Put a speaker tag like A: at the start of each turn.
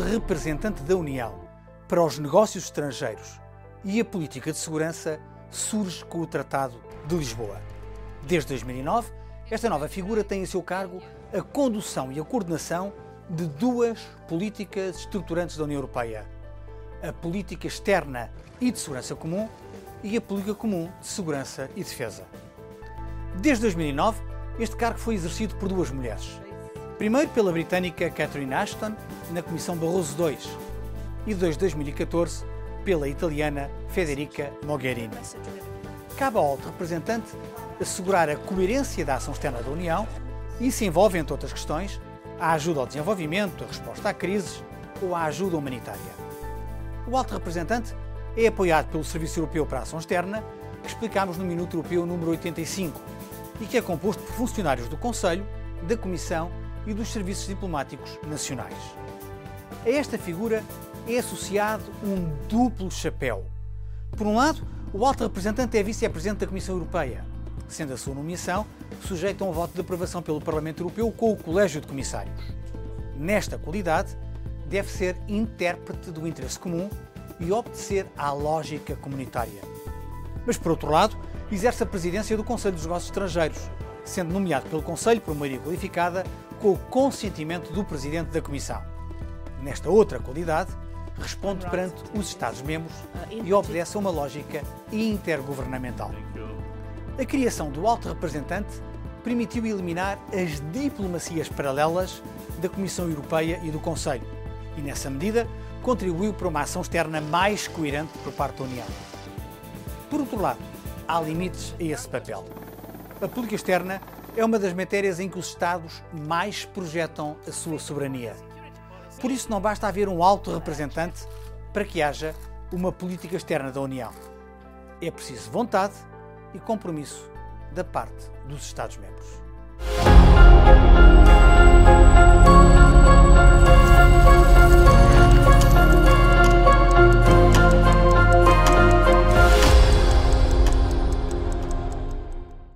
A: representante da União para os negócios estrangeiros e a política de segurança surge com o Tratado de Lisboa. Desde 2009, esta nova figura tem a seu cargo a condução e a coordenação de duas políticas estruturantes da União Europeia: a política externa e de segurança comum e a política comum de segurança e defesa. Desde 2009, este cargo foi exercido por duas mulheres. Primeiro pela britânica Catherine Ashton, na Comissão Barroso II, e desde 2014 pela italiana Federica Mogherini. Cabe ao alto representante assegurar a coerência da ação externa da União e se envolve, entre outras questões, a ajuda ao desenvolvimento, a resposta a crises ou a ajuda humanitária. O alto representante é apoiado pelo Serviço Europeu para a Ação Externa, que explicámos no Minuto Europeu número 85, e que é composto por funcionários do Conselho, da Comissão e dos Serviços Diplomáticos Nacionais. A esta figura é associado um duplo chapéu. Por um lado, o alto representante é vice-presidente da Comissão Europeia, sendo a sua nomeação sujeita a um voto de aprovação pelo Parlamento Europeu com o Colégio de Comissários. Nesta qualidade, deve ser intérprete do interesse comum e obedecer à lógica comunitária. Mas, por outro lado, exerce a presidência do Conselho dos Negócios Estrangeiros, sendo nomeado pelo Conselho por maioria qualificada com o consentimento do Presidente da Comissão. Nesta outra qualidade, responde perante os Estados-membros e obedece a uma lógica intergovernamental. A criação do Alto Representante permitiu eliminar as diplomacias paralelas da Comissão Europeia e do Conselho e, nessa medida, contribuiu para uma ação externa mais coerente por parte da União. Por outro lado, há limites a esse papel. A política externa é uma das matérias em que os Estados mais projetam a sua soberania. Por isso, não basta haver um alto representante para que haja uma política externa da União. É preciso vontade e compromisso da parte dos Estados-membros.